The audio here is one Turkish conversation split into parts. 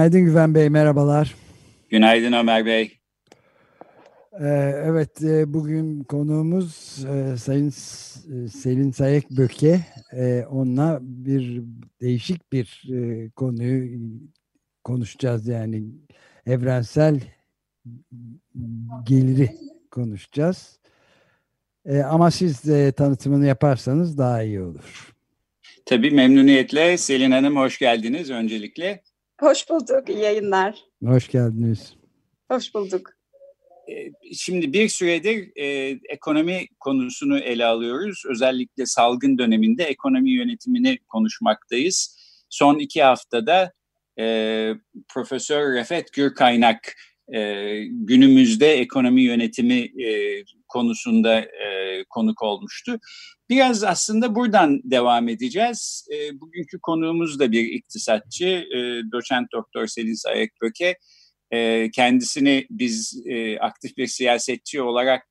Günaydın Güven Bey, merhabalar. Günaydın Ömer Bey. Ee, evet, e, bugün konuğumuz e, Sayın Selin Sayek Böke. E, onunla bir değişik bir konuyu konuşacağız yani evrensel geliri konuşacağız. Ama siz de tanıtımını yaparsanız daha iyi olur. Tabii memnuniyetle. Selin Hanım hoş geldiniz öncelikle. Hoş bulduk. İyi yayınlar. Hoş geldiniz. Hoş bulduk. Ee, şimdi bir süredir e, ekonomi konusunu ele alıyoruz. Özellikle salgın döneminde ekonomi yönetimini konuşmaktayız. Son iki haftada e, Profesör Refet Gürkaynak e, günümüzde ekonomi yönetimi e, konusunda e, konuk olmuştu. Biraz aslında buradan devam edeceğiz. E, bugünkü konuğumuz da bir iktisatçı, e, doçent doktor Selin Sayek Böke. E, kendisini biz e, aktif bir siyasetçi olarak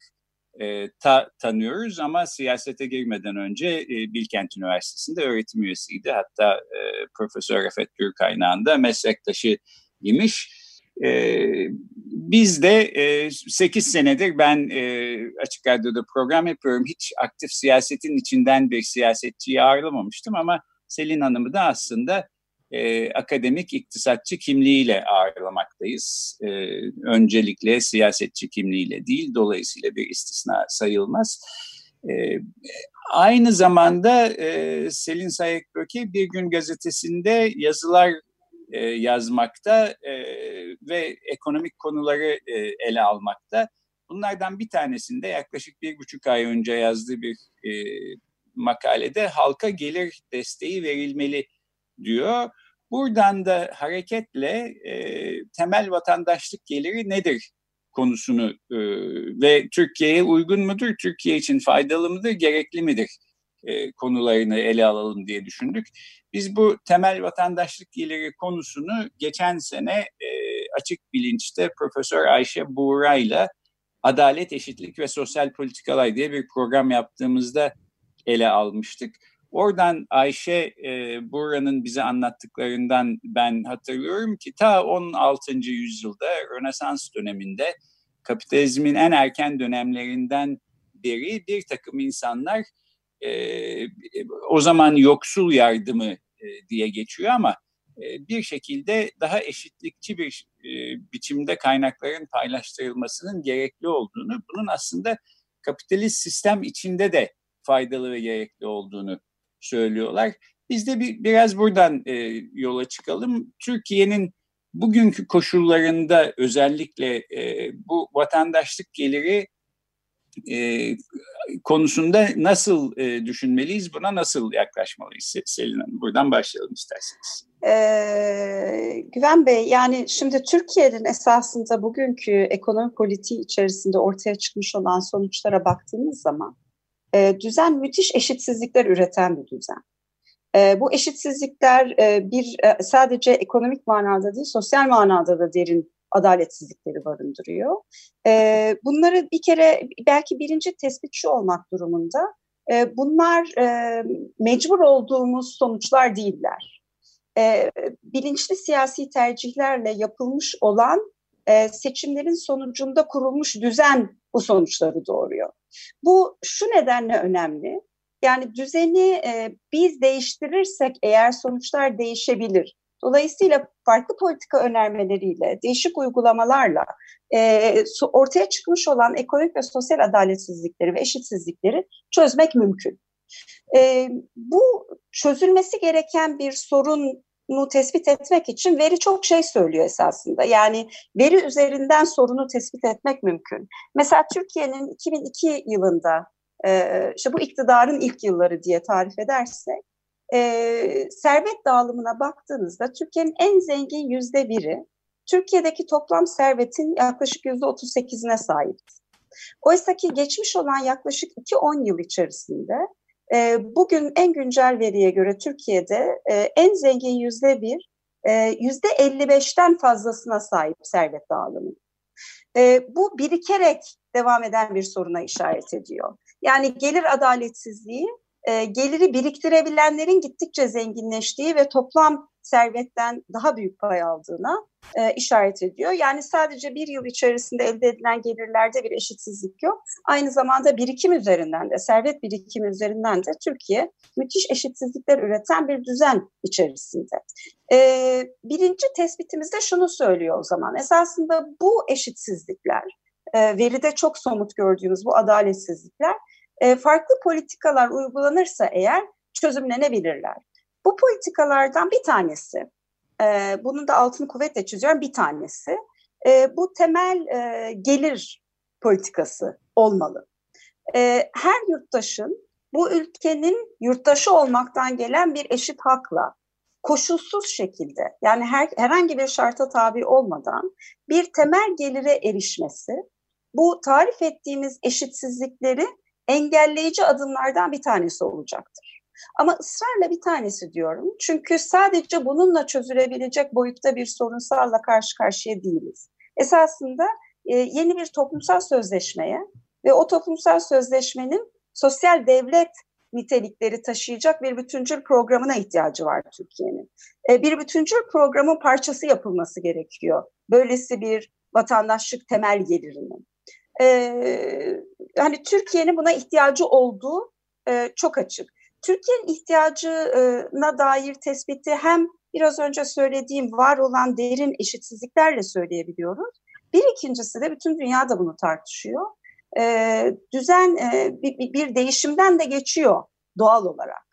e, ta, tanıyoruz ama siyasete girmeden önce e, Bilkent Üniversitesi'nde öğretim üyesiydi. Hatta e, Profesör Refet Gürkaynağ'ın da meslektaşı imiş. E, biz de e, 8 senedir ben e, Açık Radyo'da program yapıyorum. Hiç aktif siyasetin içinden bir siyasetçiyi ağırlamamıştım ama Selin Hanım'ı da aslında e, akademik iktisatçı kimliğiyle ağırlamaktayız. E, öncelikle siyasetçi kimliğiyle değil, dolayısıyla bir istisna sayılmaz. E, aynı zamanda e, Selin Sayek Böke Bir Gün gazetesinde yazılar e, yazmakta e, ve ekonomik konuları e, ele almakta. Bunlardan bir tanesinde yaklaşık bir buçuk ay önce yazdığı bir e, makalede halka gelir desteği verilmeli diyor. Buradan da hareketle e, temel vatandaşlık geliri nedir konusunu e, ve Türkiye'ye uygun mudur, Türkiye için faydalı mıdır, gerekli midir e, konularını ele alalım diye düşündük. Biz bu temel vatandaşlık geliri konusunu geçen sene e, açık bilinçte Profesör Ayşe Buğra'yla Adalet, Eşitlik ve Sosyal Politikalar diye bir program yaptığımızda ele almıştık. Oradan Ayşe e, Buğra'nın bize anlattıklarından ben hatırlıyorum ki ta 16. yüzyılda Rönesans döneminde kapitalizmin en erken dönemlerinden beri bir takım insanlar e, o zaman yoksul yardımı e, diye geçiyor ama e, bir şekilde daha eşitlikçi bir e, biçimde kaynakların paylaştırılmasının gerekli olduğunu, bunun aslında kapitalist sistem içinde de faydalı ve gerekli olduğunu söylüyorlar. Biz de bir, biraz buradan e, yola çıkalım. Türkiye'nin bugünkü koşullarında özellikle e, bu vatandaşlık geliri e, konusunda nasıl e, düşünmeliyiz, buna nasıl yaklaşmalıyız Selin Hanım? Buradan başlayalım isterseniz. Ee, Güven Bey, yani şimdi Türkiye'nin esasında bugünkü ekonomi politiği içerisinde ortaya çıkmış olan sonuçlara baktığımız zaman e, düzen müthiş eşitsizlikler üreten bir düzen. E, bu eşitsizlikler e, bir e, sadece ekonomik manada değil, sosyal manada da derin adaletsizlikleri barındırıyor. E, bunları bir kere belki birinci tespitçi olmak durumunda e, bunlar e, mecbur olduğumuz sonuçlar değiller. E, bilinçli siyasi tercihlerle yapılmış olan e, seçimlerin sonucunda kurulmuş düzen bu sonuçları doğuruyor. Bu şu nedenle önemli. Yani düzeni e, biz değiştirirsek eğer sonuçlar değişebilir. Dolayısıyla farklı politika önermeleriyle, değişik uygulamalarla e, ortaya çıkmış olan ekonomik ve sosyal adaletsizlikleri ve eşitsizlikleri çözmek mümkün. E, bu çözülmesi gereken bir sorun sorunu tespit etmek için veri çok şey söylüyor esasında. Yani veri üzerinden sorunu tespit etmek mümkün. Mesela Türkiye'nin 2002 yılında e, işte bu iktidarın ilk yılları diye tarif edersek e, servet dağılımına baktığınızda Türkiye'nin en zengin yüzde biri Türkiye'deki toplam servetin yaklaşık yüzde 38'ine sahip. Oysa ki geçmiş olan yaklaşık 2-10 yıl içerisinde e, bugün en güncel veriye göre Türkiye'de e, en zengin yüzde bir, yüzde 55'ten fazlasına sahip servet dağılımı. E, bu birikerek devam eden bir soruna işaret ediyor. Yani gelir adaletsizliği e, geliri biriktirebilenlerin gittikçe zenginleştiği ve toplam servetten daha büyük pay aldığına e, işaret ediyor. Yani sadece bir yıl içerisinde elde edilen gelirlerde bir eşitsizlik yok. Aynı zamanda birikim üzerinden de, servet birikimi üzerinden de Türkiye müthiş eşitsizlikler üreten bir düzen içerisinde. E, birinci tespitimizde şunu söylüyor o zaman. Esasında bu eşitsizlikler, e, veride çok somut gördüğümüz bu adaletsizlikler e, farklı politikalar uygulanırsa eğer çözümlenebilirler. Bu politikalardan bir tanesi, e, bunun da altını kuvvetle çiziyorum, bir tanesi e, bu temel gelir politikası olmalı. Her yurttaşın bu ülkenin yurttaşı olmaktan gelen bir eşit hakla koşulsuz şekilde yani her, herhangi bir şarta tabi olmadan bir temel gelire erişmesi bu tarif ettiğimiz eşitsizlikleri engelleyici adımlardan bir tanesi olacaktır. Ama ısrarla bir tanesi diyorum. Çünkü sadece bununla çözülebilecek boyutta bir sorunsalla karşı karşıya değiliz. Esasında e, yeni bir toplumsal sözleşmeye ve o toplumsal sözleşmenin sosyal devlet nitelikleri taşıyacak bir bütüncül programına ihtiyacı var Türkiye'nin. E, bir bütüncül programın parçası yapılması gerekiyor. Böylesi bir vatandaşlık temel gelirinin e, hani Türkiye'nin buna ihtiyacı olduğu e, çok açık. Türkiye'nin ihtiyacına dair tespiti hem biraz önce söylediğim var olan derin eşitsizliklerle söyleyebiliyoruz. Bir ikincisi de bütün dünya da bunu tartışıyor. E, düzen e, bir, bir değişimden de geçiyor doğal olarak.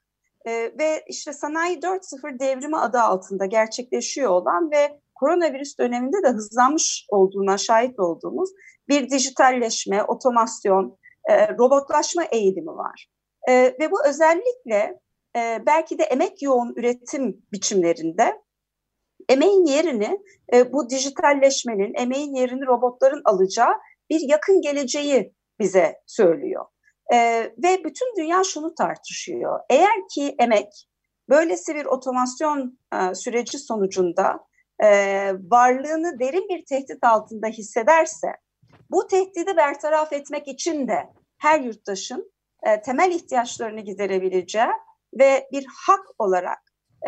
E, ve işte sanayi 4.0 devrimi adı altında gerçekleşiyor olan ve koronavirüs döneminde de hızlanmış olduğuna şahit olduğumuz bir dijitalleşme, otomasyon, e, robotlaşma eğilimi var. E, ve bu özellikle e, belki de emek yoğun üretim biçimlerinde emeğin yerini e, bu dijitalleşmenin, emeğin yerini robotların alacağı bir yakın geleceği bize söylüyor. Ve bütün dünya şunu tartışıyor. Eğer ki emek böylesi bir otomasyon süreci sonucunda e, varlığını derin bir tehdit altında hissederse bu tehdidi bertaraf etmek için de her yurttaşın e, temel ihtiyaçlarını giderebileceği ve bir hak olarak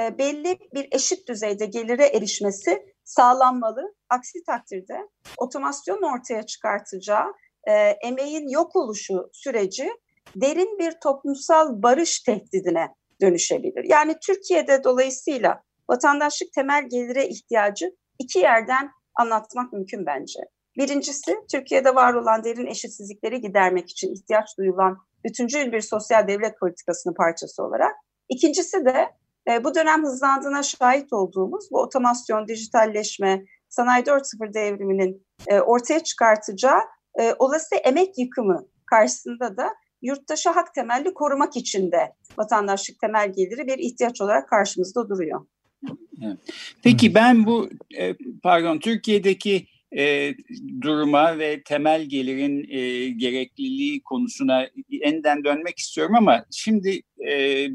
e, belli bir eşit düzeyde gelire erişmesi sağlanmalı. Aksi takdirde otomasyon ortaya çıkartacağı e, emeğin yok oluşu süreci derin bir toplumsal barış tehdidine dönüşebilir. Yani Türkiye'de dolayısıyla vatandaşlık temel gelire ihtiyacı iki yerden anlatmak mümkün bence. Birincisi Türkiye'de var olan derin eşitsizlikleri gidermek için ihtiyaç duyulan bütüncül bir sosyal devlet politikasının parçası olarak. İkincisi de e, bu dönem hızlandığına şahit olduğumuz bu otomasyon, dijitalleşme, sanayi 4.0 devriminin e, ortaya çıkartacağı e, olası emek yıkımı karşısında da yurttaşı hak temelli korumak için de vatandaşlık temel geliri bir ihtiyaç olarak karşımızda duruyor. Peki ben bu e, pardon Türkiye'deki e, duruma ve temel gelirin e, gerekliliği konusuna yeniden dönmek istiyorum ama şimdi e,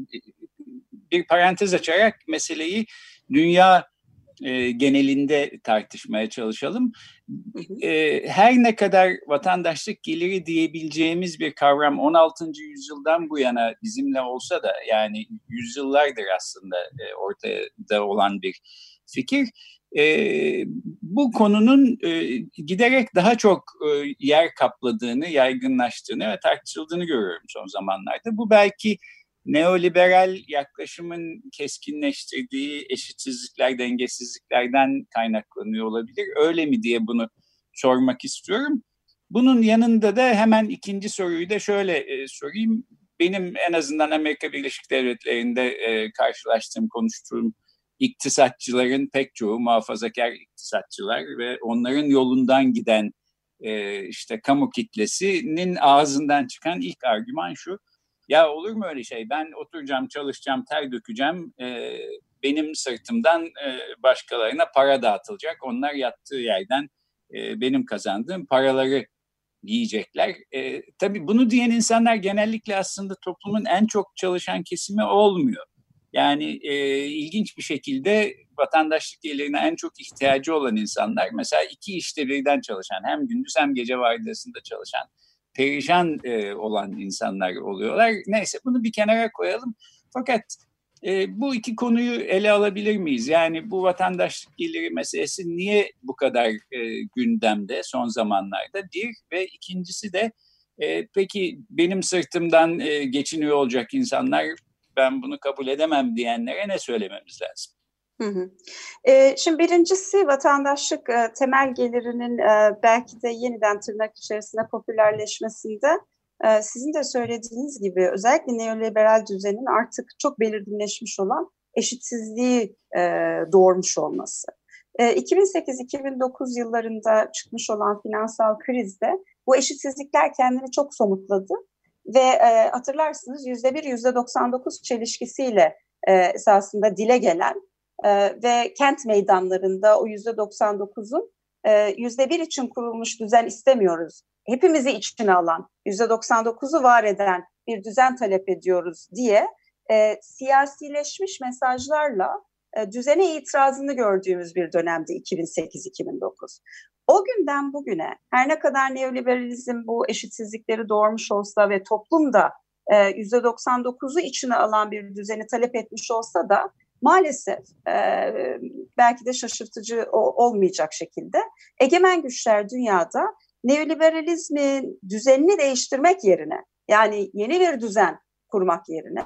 bir parantez açarak meseleyi dünya e, genelinde tartışmaya çalışalım. E, her ne kadar vatandaşlık geliri diyebileceğimiz bir kavram 16. yüzyıldan bu yana bizimle olsa da yani yüzyıllardır aslında e, ortada olan bir fikir e, bu konunun e, giderek daha çok e, yer kapladığını, yaygınlaştığını ve tartışıldığını görüyorum son zamanlarda. Bu belki neoliberal yaklaşımın keskinleştirdiği eşitsizlikler, dengesizliklerden kaynaklanıyor olabilir. Öyle mi diye bunu sormak istiyorum. Bunun yanında da hemen ikinci soruyu da şöyle e, sorayım. Benim en azından Amerika Birleşik Devletleri'nde e, karşılaştığım, konuştuğum iktisatçıların pek çoğu muhafazakar iktisatçılar ve onların yolundan giden e, işte kamu kitlesinin ağzından çıkan ilk argüman şu. Ya olur mu öyle şey? Ben oturacağım, çalışacağım, ter dökeceğim. E, benim sırtımdan e, başkalarına para dağıtılacak. Onlar yattığı yerden e, benim kazandığım paraları yiyecekler. E, tabii bunu diyen insanlar genellikle aslında toplumun en çok çalışan kesimi olmuyor. Yani e, ilginç bir şekilde vatandaşlık gelirine en çok ihtiyacı olan insanlar mesela iki işte birden çalışan hem gündüz hem gece vardiyasında çalışan perişan e, olan insanlar oluyorlar. Neyse bunu bir kenara koyalım. Fakat e, bu iki konuyu ele alabilir miyiz? Yani bu vatandaşlık geliri meselesi niye bu kadar e, gündemde son zamanlarda? Bir ve ikincisi de e, peki benim sırtımdan e, geçiniyor olacak insanlar ben bunu kabul edemem diyenlere ne söylememiz lazım? Şimdi birincisi vatandaşlık temel gelirinin belki de yeniden tırnak içerisinde popülerleşmesinde sizin de söylediğiniz gibi özellikle neoliberal düzenin artık çok belirginleşmiş olan eşitsizliği doğurmuş olması. E, 2008-2009 yıllarında çıkmış olan finansal krizde bu eşitsizlikler kendini çok somutladı ve hatırlarsınız yüzde bir, yüzde 99 çelişkisiyle esasında dile gelen e, ve kent meydanlarında o yüzde 99'un e, yüzde bir için kurulmuş düzen istemiyoruz. Hepimizi içine alan, yüzde 99'u var eden bir düzen talep ediyoruz diye e, siyasileşmiş mesajlarla e, düzene itirazını gördüğümüz bir dönemdi 2008-2009. O günden bugüne her ne kadar neoliberalizm bu eşitsizlikleri doğurmuş olsa ve toplum da e, %99'u içine alan bir düzeni talep etmiş olsa da maalesef e, belki de şaşırtıcı olmayacak şekilde egemen güçler dünyada neoliberalizmin düzenini değiştirmek yerine yani yeni bir düzen kurmak yerine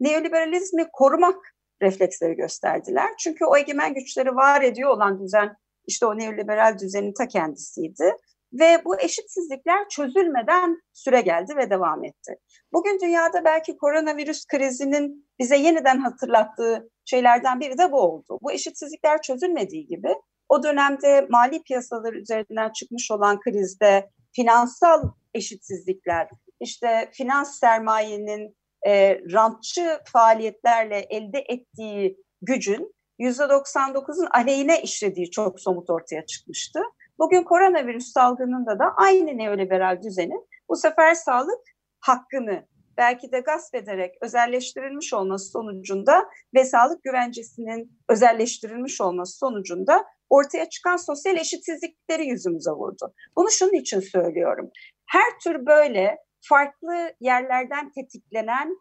neoliberalizmi korumak refleksleri gösterdiler. Çünkü o egemen güçleri var ediyor olan düzen işte o neoliberal düzenin ta kendisiydi. Ve bu eşitsizlikler çözülmeden süre geldi ve devam etti. Bugün dünyada belki koronavirüs krizinin bize yeniden hatırlattığı şeylerden biri de bu oldu. Bu eşitsizlikler çözülmediği gibi o dönemde mali piyasalar üzerinden çıkmış olan krizde finansal eşitsizlikler, işte finans sermayenin e, rantçı faaliyetlerle elde ettiği gücün %99'un aleyhine işlediği çok somut ortaya çıkmıştı. Bugün koronavirüs salgınında da aynı neoliberal düzenin bu sefer sağlık hakkını belki de gasp ederek özelleştirilmiş olması sonucunda ve sağlık güvencesinin özelleştirilmiş olması sonucunda ortaya çıkan sosyal eşitsizlikleri yüzümüze vurdu. Bunu şunun için söylüyorum. Her tür böyle farklı yerlerden tetiklenen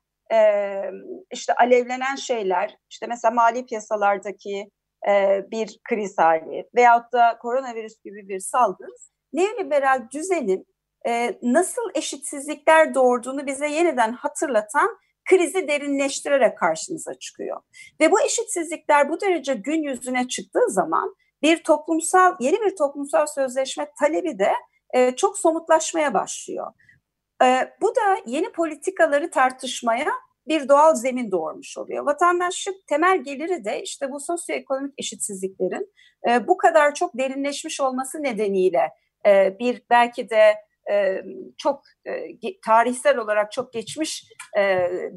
işte alevlenen şeyler, işte mesela mali piyasalardaki e, bir kriz hali veyahut da koronavirüs gibi bir salgın neoliberal düzenin e, nasıl eşitsizlikler doğurduğunu bize yeniden hatırlatan krizi derinleştirerek karşımıza çıkıyor. Ve bu eşitsizlikler bu derece gün yüzüne çıktığı zaman bir toplumsal yeni bir toplumsal sözleşme talebi de e, çok somutlaşmaya başlıyor. Bu da yeni politikaları tartışmaya bir doğal zemin doğurmuş oluyor. Vatandaşlık temel geliri de işte bu sosyoekonomik eşitsizliklerin e, bu kadar çok derinleşmiş olması nedeniyle e, bir belki de e, çok e, tarihsel olarak çok geçmiş e,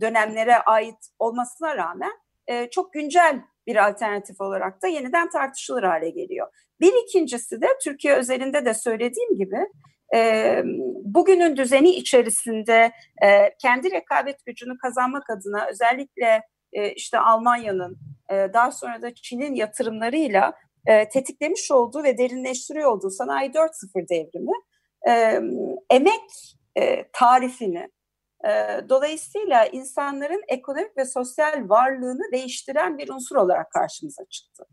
dönemlere ait olmasına rağmen e, çok güncel bir alternatif olarak da yeniden tartışılır hale geliyor. Bir ikincisi de Türkiye özelinde de söylediğim gibi bugünün düzeni içerisinde kendi rekabet gücünü kazanmak adına özellikle işte Almanya'nın daha sonra da Çin'in yatırımlarıyla tetiklemiş olduğu ve derinleştiriyor olduğu sanayi 4.0 devrimi emek tarifini dolayısıyla insanların ekonomik ve sosyal varlığını değiştiren bir unsur olarak karşımıza çıktı.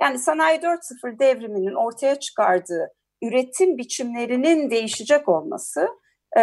Yani sanayi 4.0 devriminin ortaya çıkardığı üretim biçimlerinin değişecek olması e,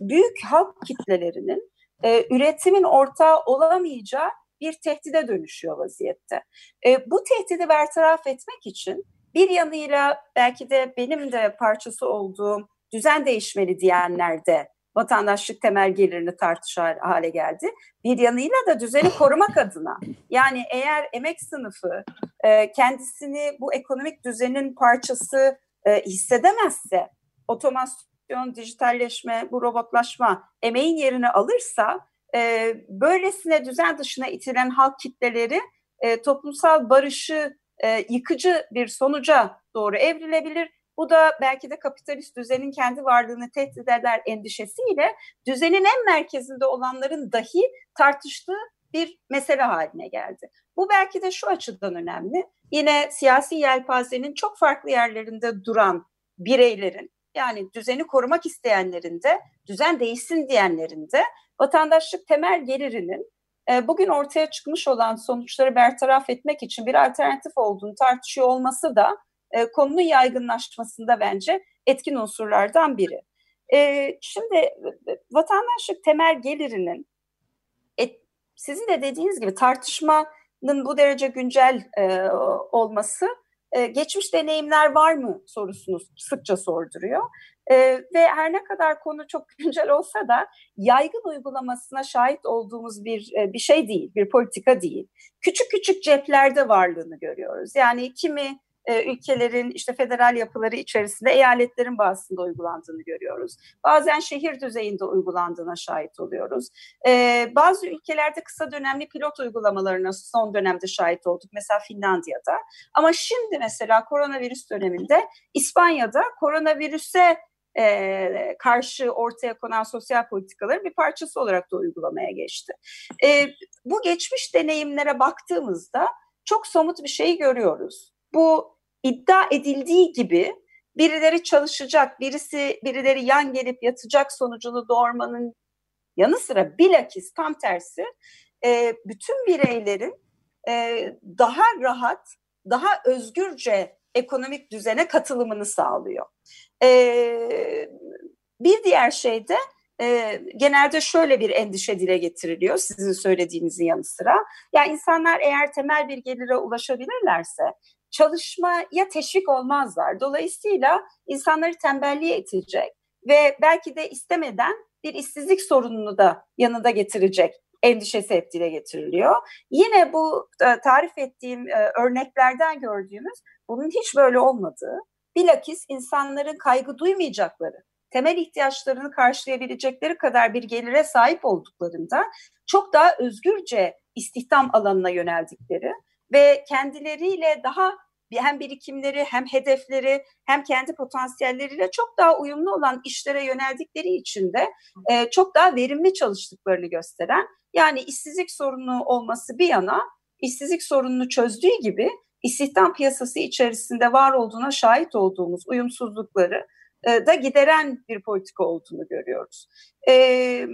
büyük halk kitlelerinin e, üretimin ortağı olamayacağı bir tehdide dönüşüyor vaziyette. E, bu tehdidi bertaraf etmek için bir yanıyla belki de benim de parçası olduğum düzen değişmeli diyenler de vatandaşlık temel gelirini tartışar hale geldi. Bir yanıyla da düzeni korumak adına yani eğer emek sınıfı e, kendisini bu ekonomik düzenin parçası e, hissedemezse otomasyon, dijitalleşme, bu robotlaşma emeğin yerini alırsa e, böylesine düzen dışına itilen halk kitleleri e, toplumsal barışı e, yıkıcı bir sonuca doğru evrilebilir. Bu da belki de kapitalist düzenin kendi varlığını tehdit eder endişesiyle düzenin en merkezinde olanların dahi tartıştığı bir mesele haline geldi. Bu belki de şu açıdan önemli. Yine siyasi yelpazenin çok farklı yerlerinde duran bireylerin yani düzeni korumak isteyenlerin de düzen değişsin diyenlerin de vatandaşlık temel gelirinin e, bugün ortaya çıkmış olan sonuçları bertaraf etmek için bir alternatif olduğunu tartışıyor olması da e, konunun yaygınlaşmasında bence etkin unsurlardan biri. E, şimdi vatandaşlık temel gelirinin sizin de dediğiniz gibi tartışmanın bu derece güncel olması geçmiş deneyimler var mı sorusunu sıkça sorduruyor. E, ve her ne kadar konu çok güncel olsa da yaygın uygulamasına şahit olduğumuz bir e, bir şey değil, bir politika değil. Küçük küçük ceplerde varlığını görüyoruz. Yani kimi e, ülkelerin işte federal yapıları içerisinde eyaletlerin bazısında uygulandığını görüyoruz. Bazen şehir düzeyinde uygulandığına şahit oluyoruz. E, bazı ülkelerde kısa dönemli pilot uygulamalarına son dönemde şahit olduk. Mesela Finlandiya'da. Ama şimdi mesela koronavirüs döneminde İspanya'da koronavirüse e, karşı ortaya konan sosyal politikaların bir parçası olarak da uygulamaya geçti. E, bu geçmiş deneyimlere baktığımızda çok somut bir şey görüyoruz. Bu iddia edildiği gibi birileri çalışacak, birisi birileri yan gelip yatacak sonucunu doğurmanın yanı sıra bilakis tam tersi e, bütün bireylerin e, daha rahat, daha özgürce ekonomik düzene katılımını sağlıyor. E, bir diğer şey de genelde şöyle bir endişe dile getiriliyor sizin söylediğinizin yanı sıra. Ya insanlar eğer temel bir gelire ulaşabilirlerse çalışmaya teşvik olmazlar. Dolayısıyla insanları tembelliğe itecek ve belki de istemeden bir işsizlik sorununu da yanında getirecek endişesi hep dile getiriliyor. Yine bu e, tarif ettiğim e, örneklerden gördüğümüz bunun hiç böyle olmadığı, bilakis insanların kaygı duymayacakları, temel ihtiyaçlarını karşılayabilecekleri kadar bir gelire sahip olduklarında çok daha özgürce istihdam alanına yöneldikleri ve kendileriyle daha hem birikimleri hem hedefleri hem kendi potansiyelleriyle çok daha uyumlu olan işlere yöneldikleri için de e, çok daha verimli çalıştıklarını gösteren yani işsizlik sorunu olması bir yana işsizlik sorununu çözdüğü gibi istihdam piyasası içerisinde var olduğuna şahit olduğumuz uyumsuzlukları e, da gideren bir politika olduğunu görüyoruz. E,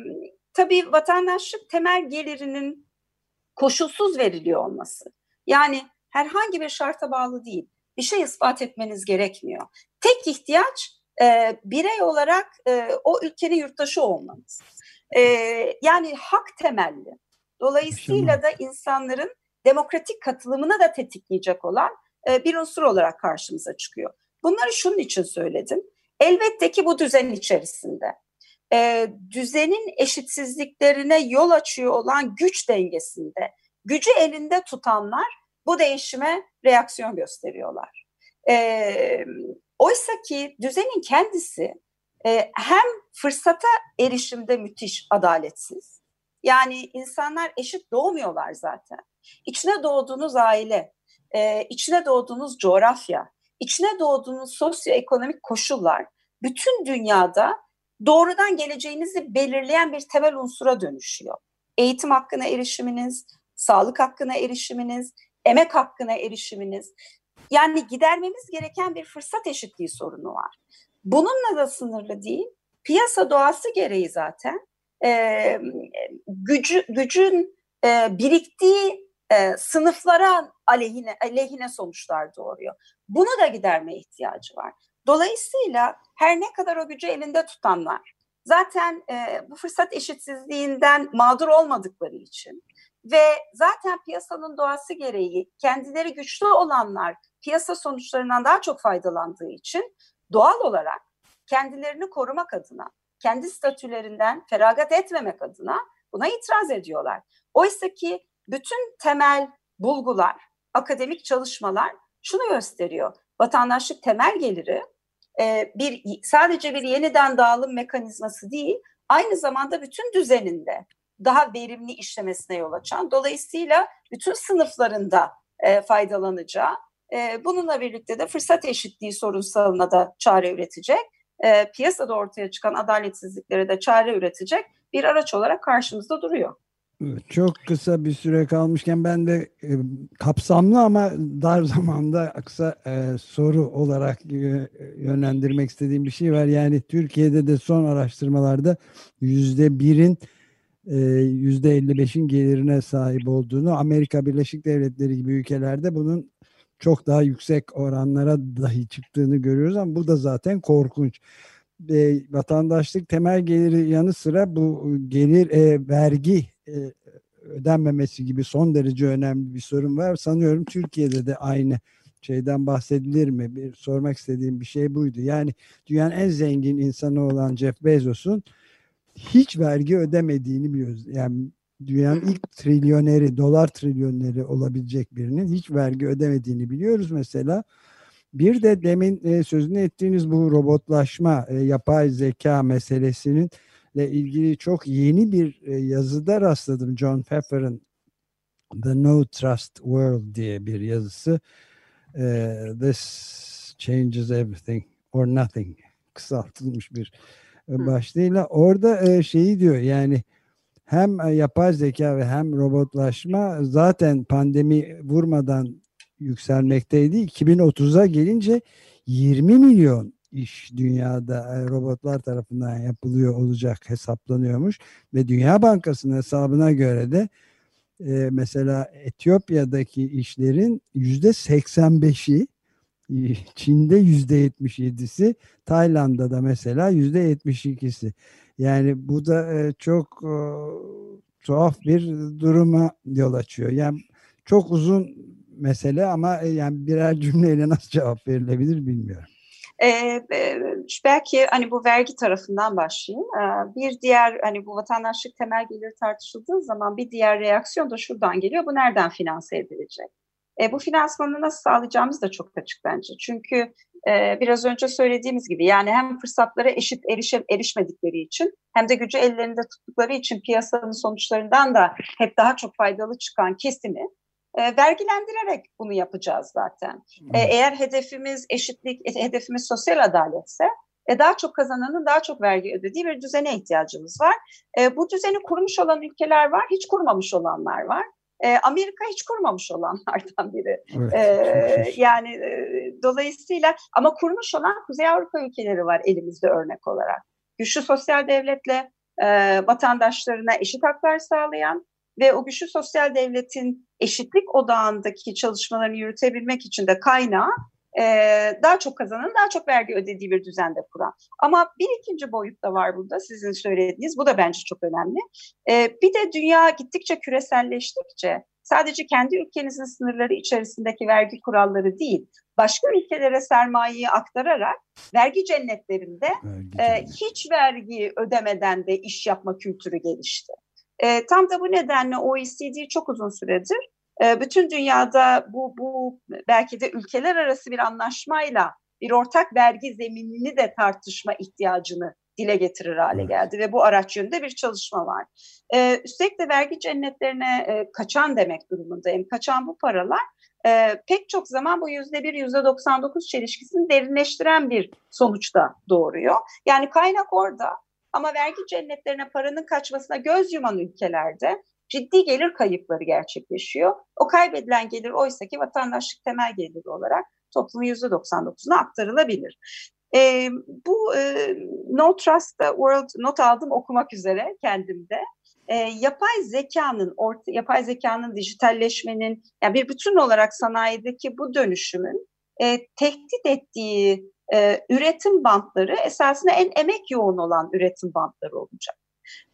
tabii vatandaşlık temel gelirinin koşulsuz veriliyor olması. Yani herhangi bir şarta bağlı değil. Bir şey ispat etmeniz gerekmiyor. Tek ihtiyaç e, birey olarak e, o ülkenin yurttaşı olmanız. E, yani hak temelli. Dolayısıyla da insanların demokratik katılımını da tetikleyecek olan e, bir unsur olarak karşımıza çıkıyor. Bunları şunun için söyledim. Elbette ki bu düzen içerisinde e, düzenin eşitsizliklerine yol açıyor olan güç dengesinde gücü elinde tutanlar bu değişime reaksiyon gösteriyorlar. E, oysa ki düzenin kendisi e, hem fırsata erişimde müthiş adaletsiz. Yani insanlar eşit doğmuyorlar zaten. İçine doğduğunuz aile, e, içine doğduğunuz coğrafya, içine doğduğunuz sosyoekonomik koşullar bütün dünyada doğrudan geleceğinizi belirleyen bir temel unsura dönüşüyor. Eğitim hakkına erişiminiz, sağlık hakkına erişiminiz, emek hakkına erişiminiz. Yani gidermemiz gereken bir fırsat eşitliği sorunu var. Bununla da sınırlı değil. Piyasa doğası gereği zaten e, gücü, gücün e, biriktiği e, sınıflara aleyhine, aleyhine sonuçlar doğuruyor. Bunu da giderme ihtiyacı var. Dolayısıyla her ne kadar o gücü elinde tutanlar zaten e, bu fırsat eşitsizliğinden mağdur olmadıkları için ve zaten piyasanın doğası gereği kendileri güçlü olanlar piyasa sonuçlarından daha çok faydalandığı için doğal olarak kendilerini korumak adına kendi statülerinden feragat etmemek adına buna itiraz ediyorlar. Oysa ki bütün temel bulgular, akademik çalışmalar şunu gösteriyor. Vatandaşlık temel geliri e, bir sadece bir yeniden dağılım mekanizması değil, aynı zamanda bütün düzeninde daha verimli işlemesine yol açan, dolayısıyla bütün sınıflarında e, faydalanacağı, e, bununla birlikte de fırsat eşitliği sorunsalına da çare üretecek, e, piyasada ortaya çıkan adaletsizliklere de çare üretecek bir araç olarak karşımızda duruyor. Çok kısa bir süre kalmışken ben de e, kapsamlı ama dar zamanda kısa e, soru olarak e, yönlendirmek istediğim bir şey var. Yani Türkiye'de de son araştırmalarda yüzde birin 55'in gelirine sahip olduğunu Amerika Birleşik Devletleri gibi ülkelerde bunun çok daha yüksek oranlara dahi çıktığını görüyoruz ama bu da zaten korkunç. E, vatandaşlık temel geliri yanı sıra bu gelir e, vergi e, ödenmemesi gibi son derece önemli bir sorun var. Sanıyorum Türkiye'de de aynı şeyden bahsedilir mi? Bir sormak istediğim bir şey buydu. Yani dünyanın en zengin insanı olan Jeff Bezos'un hiç vergi ödemediğini biliyoruz. Yani dünyanın ilk trilyoneri, dolar trilyoneri olabilecek birinin hiç vergi ödemediğini biliyoruz mesela. Bir de demin e, sözünü ettiğiniz bu robotlaşma, e, yapay zeka meselesinin ile ilgili çok yeni bir e, yazıda rastladım. John Pfeffer'ın The No Trust World diye bir yazısı. This changes everything or nothing kısaltılmış bir başlığıyla. Orada şeyi diyor yani hem yapay zeka ve hem robotlaşma zaten pandemi vurmadan yükselmekteydi. 2030'a gelince 20 milyon iş dünyada e, robotlar tarafından yapılıyor olacak hesaplanıyormuş ve Dünya Bankası'nın hesabına göre de e, mesela Etiyopya'daki işlerin yüzde 85'i Çin'de yüzde 77'si Tayland'da da mesela yüzde 72'si yani bu da e, çok e, tuhaf bir duruma yol açıyor yani çok uzun mesele ama e, yani birer cümleyle nasıl cevap verilebilir bilmiyorum. Ee, belki hani bu vergi tarafından başlayayım. Ee, bir diğer hani bu vatandaşlık temel geliri tartışıldığı zaman bir diğer reaksiyon da şuradan geliyor. Bu nereden finanse edilecek? E, bu finansmanı nasıl sağlayacağımız da çok açık bence. Çünkü e, biraz önce söylediğimiz gibi yani hem fırsatlara eşit erişe, erişmedikleri için hem de gücü ellerinde tuttukları için piyasanın sonuçlarından da hep daha çok faydalı çıkan kesimi e, vergilendirerek bunu yapacağız zaten. E, eğer hedefimiz eşitlik, e, hedefimiz sosyal adaletse e, daha çok kazananın daha çok vergi ödediği bir düzene ihtiyacımız var. E, bu düzeni kurmuş olan ülkeler var, hiç kurmamış olanlar var. E, Amerika hiç kurmamış olanlardan biri. Evet, e, yani e, dolayısıyla ama kurmuş olan Kuzey Avrupa ülkeleri var elimizde örnek olarak. Güçlü sosyal devletle e, vatandaşlarına eşit haklar sağlayan ve o güçlü sosyal devletin eşitlik odağındaki çalışmalarını yürütebilmek için de kaynağı e, daha çok kazanın daha çok vergi ödediği bir düzende kuran. Ama bir ikinci boyut da var burada sizin söylediğiniz. Bu da bence çok önemli. E, bir de dünya gittikçe küreselleştikçe sadece kendi ülkenizin sınırları içerisindeki vergi kuralları değil, başka ülkelere sermayeyi aktararak vergi cennetlerinde vergi e, hiç vergi ödemeden de iş yapma kültürü gelişti. E, tam da bu nedenle OECD çok uzun süredir e, bütün dünyada bu, bu belki de ülkeler arası bir anlaşmayla bir ortak vergi zeminini de tartışma ihtiyacını dile getirir hale geldi ve bu araç yönünde bir çalışma var. Ee, üstelik de vergi cennetlerine e, kaçan demek durumundayım. Kaçan bu paralar e, pek çok zaman bu yüzde bir, yüzde 99 çelişkisini derinleştiren bir sonuçta doğuruyor. Yani kaynak orada ama vergi cennetlerine paranın kaçmasına göz yuman ülkelerde ciddi gelir kayıpları gerçekleşiyor. O kaybedilen gelir oysa ki vatandaşlık temel geliri olarak toplumun %99'una aktarılabilir. E, bu e, No Trust the World not aldım okumak üzere kendimde. E, yapay zekanın, orta, yapay zekanın dijitalleşmenin, yani bir bütün olarak sanayideki bu dönüşümün e, tehdit ettiği e, üretim bantları esasında en emek yoğun olan üretim bantları olacak.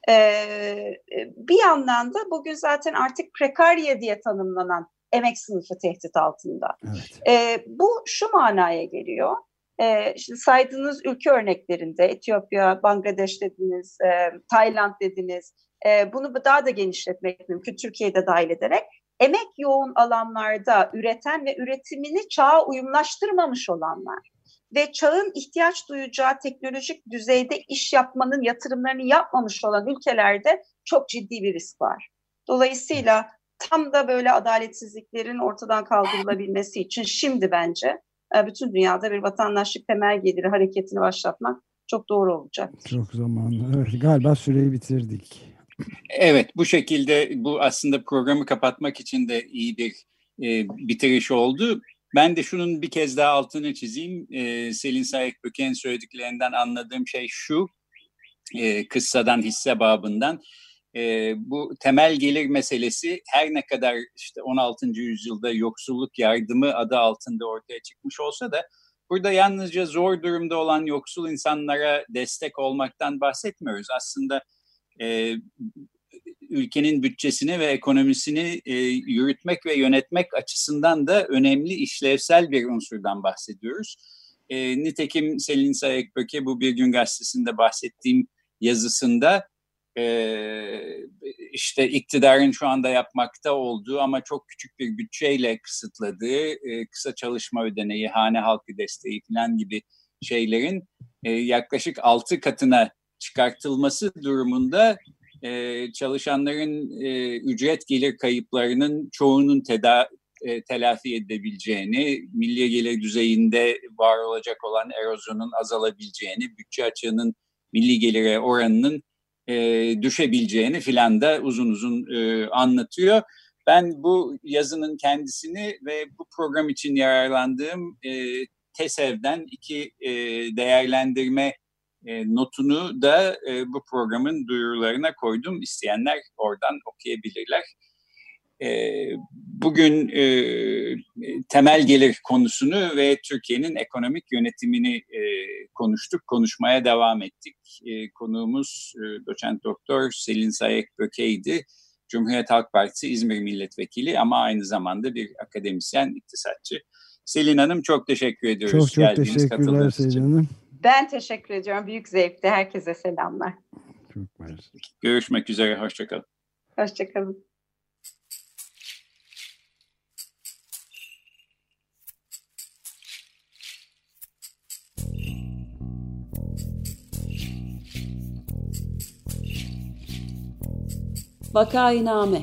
Ee, bir yandan da bugün zaten artık prekarye diye tanımlanan emek sınıfı tehdit altında. Evet. Ee, bu şu manaya geliyor. E, şimdi saydığınız ülke örneklerinde Etiyopya, Bangladeş dediniz, e, Tayland dediniz. E, bunu daha da genişletmek mümkün Türkiye'de dahil ederek. Emek yoğun alanlarda üreten ve üretimini çağa uyumlaştırmamış olanlar ve çağın ihtiyaç duyacağı teknolojik düzeyde iş yapmanın yatırımlarını yapmamış olan ülkelerde çok ciddi bir risk var. Dolayısıyla tam da böyle adaletsizliklerin ortadan kaldırılabilmesi için şimdi bence e, bütün dünyada bir vatandaşlık temel geliri hareketini başlatmak çok doğru olacak. Çok zamanlı. Evet, galiba süreyi bitirdik. Evet bu şekilde bu aslında programı kapatmak için de iyi bir e, bitiriş oldu. Ben de şunun bir kez daha altını çizeyim. E, Selin Sayık-Böke'nin söylediklerinden anladığım şey şu, e, kıssadan hisse babından. E, bu temel gelir meselesi her ne kadar işte 16. yüzyılda yoksulluk yardımı adı altında ortaya çıkmış olsa da burada yalnızca zor durumda olan yoksul insanlara destek olmaktan bahsetmiyoruz. Aslında e, ülkenin bütçesini ve ekonomisini e, yürütmek ve yönetmek açısından da önemli işlevsel bir unsurdan bahsediyoruz. E, nitekim Selin Sayekböke bu Bir Gün Gazetesi'nde bahsettiğim yazısında e, işte iktidarın şu anda yapmakta olduğu ama çok küçük bir bütçeyle kısıtladığı e, kısa çalışma ödeneği, hane halkı desteği falan gibi şeylerin e, yaklaşık altı katına çıkartılması durumunda e, çalışanların e, ücret gelir kayıplarının çoğunun teda e, telafi edebileceğini, milli gelir düzeyinde var olacak olan erozyonun azalabileceğini, bütçe açığının milli gelire oranının e, düşebileceğini filan da uzun uzun e, anlatıyor. Ben bu yazının kendisini ve bu program için yararlandığım e, TESEV'den iki e, değerlendirme e, notunu da e, bu programın duyurularına koydum. İsteyenler oradan okuyabilirler. E, bugün e, temel gelir konusunu ve Türkiye'nin ekonomik yönetimini e, konuştuk, konuşmaya devam ettik. E, konuğumuz e, doçent doktor Selin Sayek Böke'ydi. Cumhuriyet Halk Partisi İzmir Milletvekili ama aynı zamanda bir akademisyen, iktisatçı. Selin Hanım çok teşekkür ediyoruz. Çok çok Geldiğiniz, teşekkürler Selin Hanım. Ben teşekkür ediyorum. Büyük zevkti. Herkese selamlar. Çok mersi. Görüşmek üzere. Hoşçakalın. Hoşçakalın. Vakainame